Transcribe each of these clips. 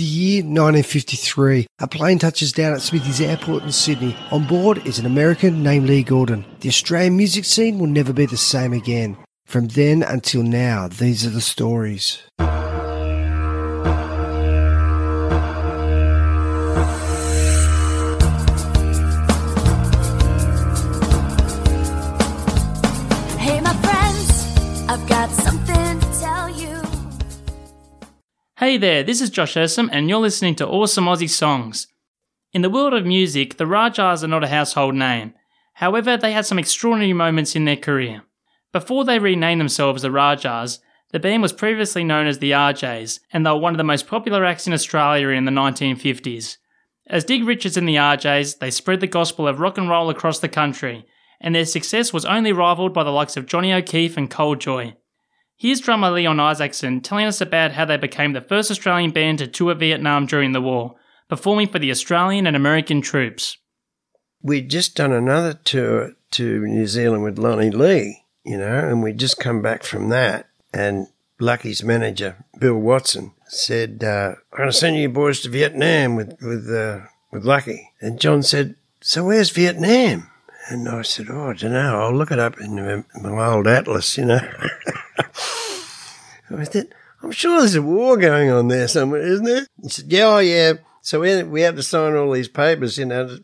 The year 1953. A plane touches down at Smithies Airport in Sydney. On board is an American named Lee Gordon. The Australian music scene will never be the same again. From then until now, these are the stories. Hey, my friends, I've got something to tell you. Hey there, this is Josh Ersom, and you're listening to Awesome Aussie Songs. In the world of music, the Rajas are not a household name. However, they had some extraordinary moments in their career. Before they renamed themselves the Rajas, the band was previously known as the RJs, and they were one of the most popular acts in Australia in the 1950s. As Dig Richards and the RJs, they spread the gospel of rock and roll across the country, and their success was only rivaled by the likes of Johnny O'Keefe and Col Joye. Here's drummer Leon Isaacson telling us about how they became the first Australian band to tour Vietnam during the war, performing for the Australian and American troops. We'd just done another tour to New Zealand with Lonnie Lee, you know, and we'd just come back from that. And Lucky's manager, Bill Watson, said, uh, I'm going to send you boys to Vietnam with, with, uh, with Lucky. And John said, So where's Vietnam? And I said, Oh, I don't know. I'll look it up in my, old atlas, you know. I said, I'm sure there's a war going on there somewhere, isn't there? He said, Yeah, oh, yeah. So we, we had to sign all these papers, you know,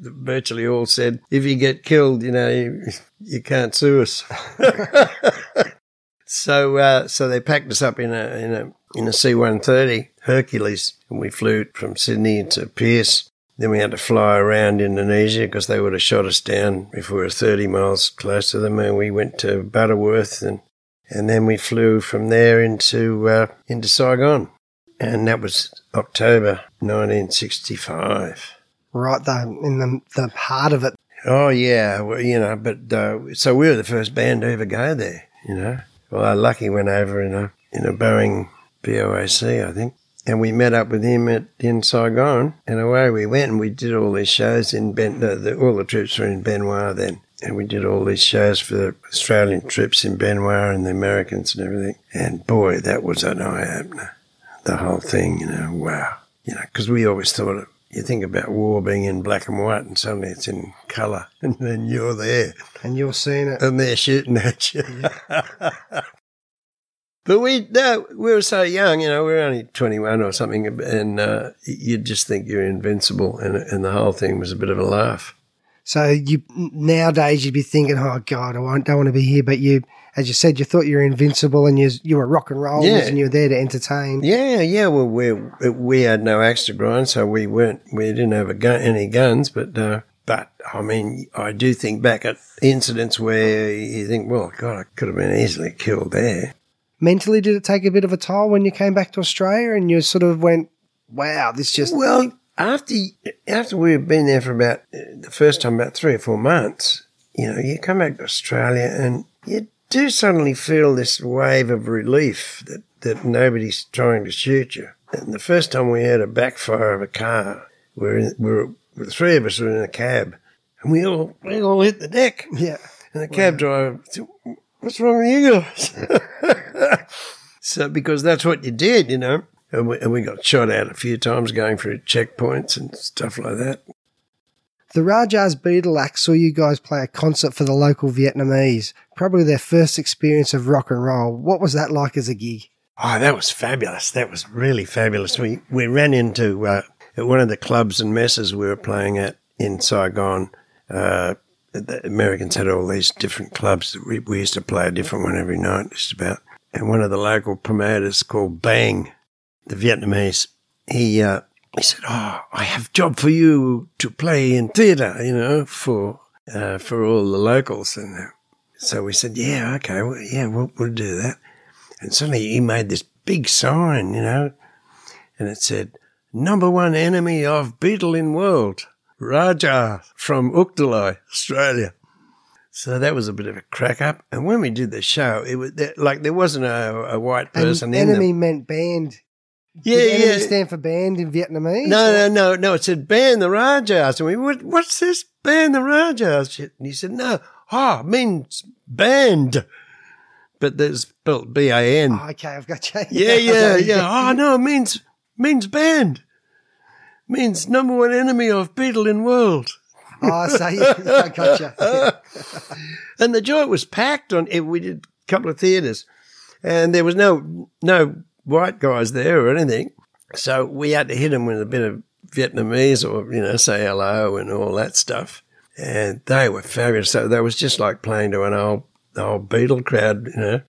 virtually all said, if you get killed, you know, you, you can't sue us. so, uh, so they packed us up in a, in a, in a C-130 Hercules and we flew from Sydney to Perth. Then we had to fly around Indonesia because they would have shot us down if we were 30 miles close to them. And we went to Butterworth and, and then we flew from there into, uh, into Saigon. And that was October 1965. Right there in the, the heart of it. Oh yeah, well, you know, but uh, so we were the first band to ever go there. You know, well, our Lucky went over in a in a Boeing BOAC, I think, and we met up with him at in Saigon, and away we went, and we did all these shows in Ben. The, the, all the troops were in Bien Hoa then, and we did all these shows for the Australian troops in Bien Hoa and the Americans and everything. And boy, that was an eye opener. The whole thing, you know, wow, you know, because we always thought it you think about war being in black and white and suddenly it's in colour and then you're there And you're seeing it. and they're shooting at you. but we no, we were so young, you know, we were only 21 or something and uh, you'd just think you're invincible and, and the whole thing was a bit of a laugh. So you nowadays you'd be thinking, "Oh God, I don't want to be here." But you, as you said, you thought you were invincible and you you were rock and rollers Yeah. and you were there to entertain. Yeah, yeah. Well, we we had no axe to grind, so we weren't. We didn't have a gun, any guns, but uh, but I mean, I do think back at incidents where you think, well, God, I could have been easily killed there. Mentally, did it take a bit of a toll when you came back to Australia and you sort of went, "Wow, this just Well, after after we've been there for about uh, the first time about three or four months, you know, you come back to Australia and you do suddenly feel this wave of relief that that nobody's trying to shoot you. And the first time we had a backfire of a car, we're in, we're the three of us were in a cab, and we all we all hit the deck. yeah." And the cab driver said, What's wrong with you guys? so, because that's what you did, you know. And we, and we got shot at a few times going through checkpoints and stuff like that. The Rajas Beetle Act saw you guys play a concert for the local Vietnamese, probably their first experience of rock and roll. What was that like as a gig? Oh, that was fabulous. That was really fabulous. We, we ran into uh, at one of the clubs and messes we were playing at in Saigon. Uh, the Americans had all these different clubs. that We, we used to play a different one every night, just about. And one of the local promoters called Bang, the Vietnamese, he uh, he said, "Oh, I have job for you to play in theatre, you know, for uh, for all the locals." And uh, so we said, "Yeah, okay, well, yeah, we'll, we'll do that." And suddenly he made this big sign, you know, and it said, "Number one enemy of beetle in world, Raja from Uktalai, Australia." So that was a bit of a crack up. And when we did the show, it was there, like there wasn't a, a white And person in enemy them. meant band. Yeah, Did yeah. stand for band in Vietnamese? No, no, no, no. It said ban the Rajas. And we, what, what's this ban the Rajas shit? And he said, no, ah, means banned. But there's spelled B A N. Oh, okay, I've got you. Yeah, yeah, yeah. Oh, no, it means, means band. Means number one enemy of Beatle in world. Oh, so yeah, I gotcha. And the joint was packed on. We did a couple of theatres, and there was no no white guys there or anything. So we had to hit them with a bit of Vietnamese or you know say hello and all that stuff. And they were fabulous. So that was just like playing to an old old Beatle crowd, you know.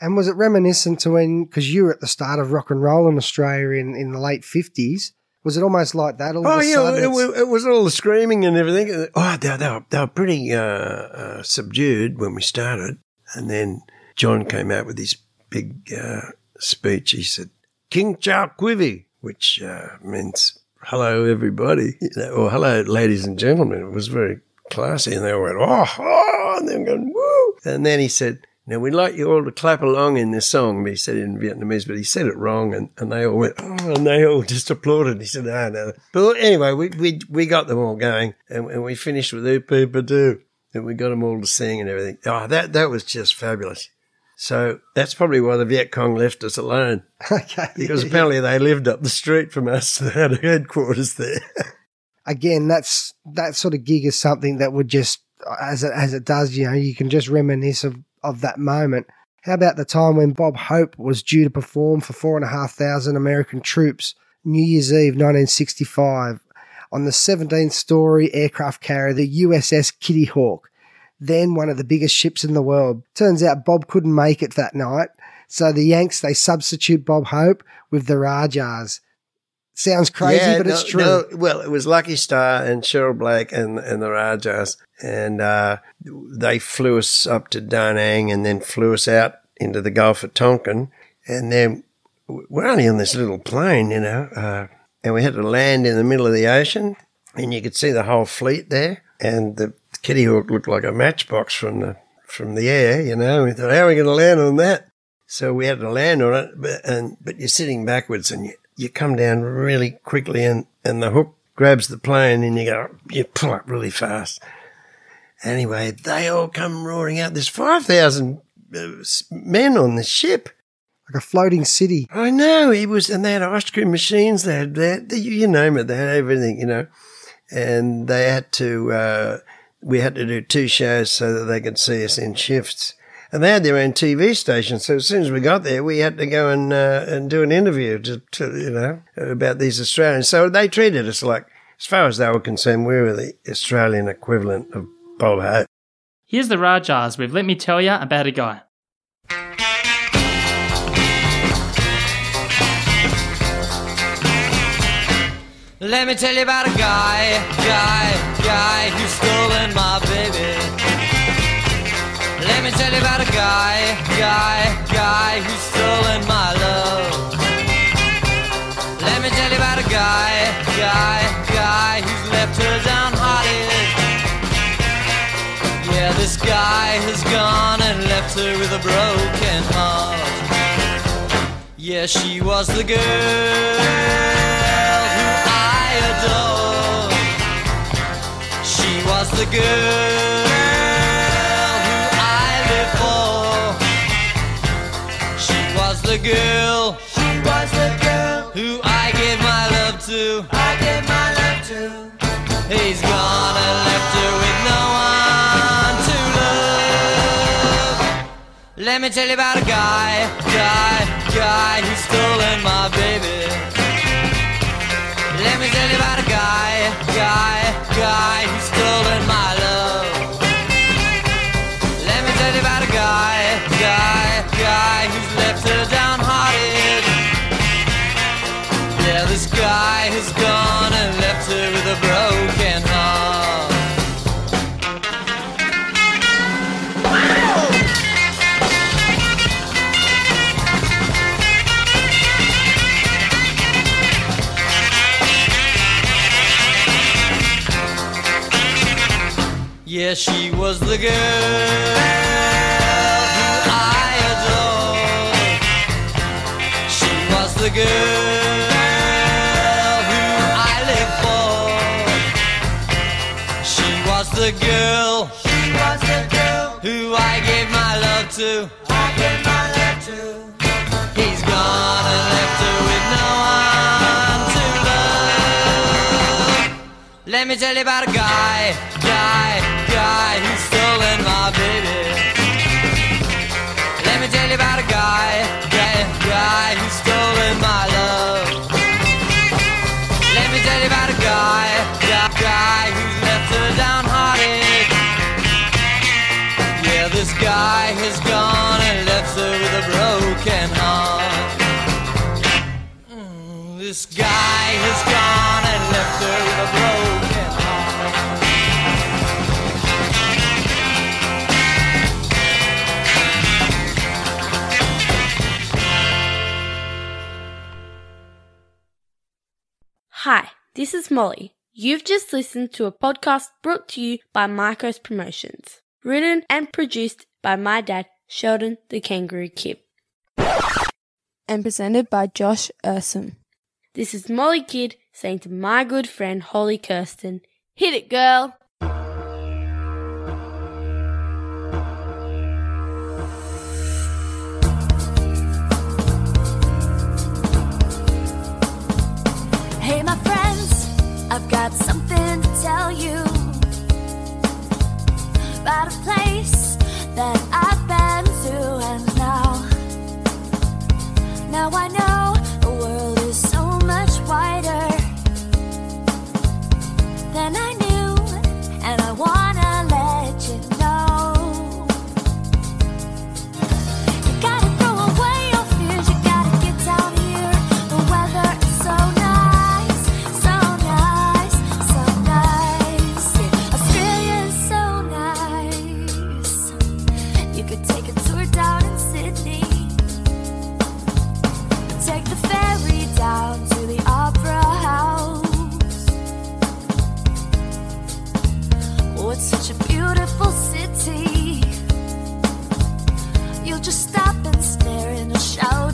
And was it reminiscent to when, because you were at the start of rock and roll in Australia in, in the late 50s, was it almost like that? All Oh yeah, it, it's- it was all the screaming and everything. Oh, they, they, were, they were pretty uh, uh, subdued when we started, and then John came out with his big uh, speech. He said, "King Chow Quivi," which uh, means "Hello, everybody," you know, or "Hello, ladies and gentlemen." It was very classy, and they all went, "Oh, oh," and were going, "Woo!" And then he said. Now we'd like you all to clap along in this song. But he said it in Vietnamese, but he said it wrong, and, and they all went, oh, and they all just applauded. He said, no, no. But anyway, we we we got them all going, and, and we finished with "Oop Oop Doo," and we got them all to sing and everything. Oh, that that was just fabulous. So that's probably why the Viet Cong left us alone okay. because apparently they lived up the street from us. They had a headquarters there. Again, that's that sort of gig is something that would just, as it, as it does, you know, you can just reminisce of, of that moment. How about the time when Bob Hope was due to perform for four and a half thousand American troops, New Year's Eve 1965, on the 17th story aircraft carrier, the USS Kitty Hawk, then one of the biggest ships in the world. Turns out Bob couldn't make it that night, so the Yanks they substitute Bob Hope with the Rajahs. Sounds crazy, Yeah, but it's true. no, well, it was Lucky Starr and Cheryl Black and and the Rajas, and uh, they flew us up to Da Nang and then flew us out into the Gulf of Tonkin, and then we're only on this little plane, you know, uh, and we had to land in the middle of the ocean, and you could see the whole fleet there, and the Kitty Hawk looked like a matchbox from the from the air, you know. We thought, how are we going to land on that? So we had to land on it, but and but you're sitting backwards and you, you come down really quickly, and and the hook grabs the plane, and you go you pull up really fast. Anyway, they all come roaring out. There's five thousand uh, men on the ship. like a floating city. I know it was, and they had ice cream machines. They had, you you name it, they had everything, you know. And they had to, uh, we had to do two shows so that they could see us in shifts. And they had their own TV station. So as soon as we got there, we had to go and uh, and do an interview to, to you know about these Australians. So they treated us like, as far as they were concerned, we were the Australian equivalent of Bob Hope. Here's the Rajas with Let Me Tell You About a Guy. Let me tell you about a guy, guy, guy who's stolen my guy, guy, guy who's stolen my love. Let me tell you about a guy, guy, guy who's left her downhearted. Yeah, this guy has gone and left her with a broken heart. Yeah, she was the girl who I adored. She was the girl the girl. She was the girl who I gave my love to. I gave my love to. He's gone and left her with no one to love. Let me tell you about a guy, guy, guy who's stolen my baby. Let me tell you about a guy, guy, guy who's stolen my has gone and left her with a broken heart. Yeah, she was the girl who I adored. She was the girl the girl. She was the girl who I gave my love to. I gave my love to. He's gone and left her with no one to love. Let me tell you about a guy. This guy has gone and left her with a broken heart. Hi, this is Molly. You've just listened to a podcast brought to you by Marcos Promotions, written and produced by my dad, Sheldon the Kangaroo Kid. and presented by Josh Ursum. This is Molly Kid saying to my good friend Holly Kirsten, hit it, girl! Hey, my friends, I've got something to tell you about a place that I've been to, and now, now I know just stop and stare in a shower.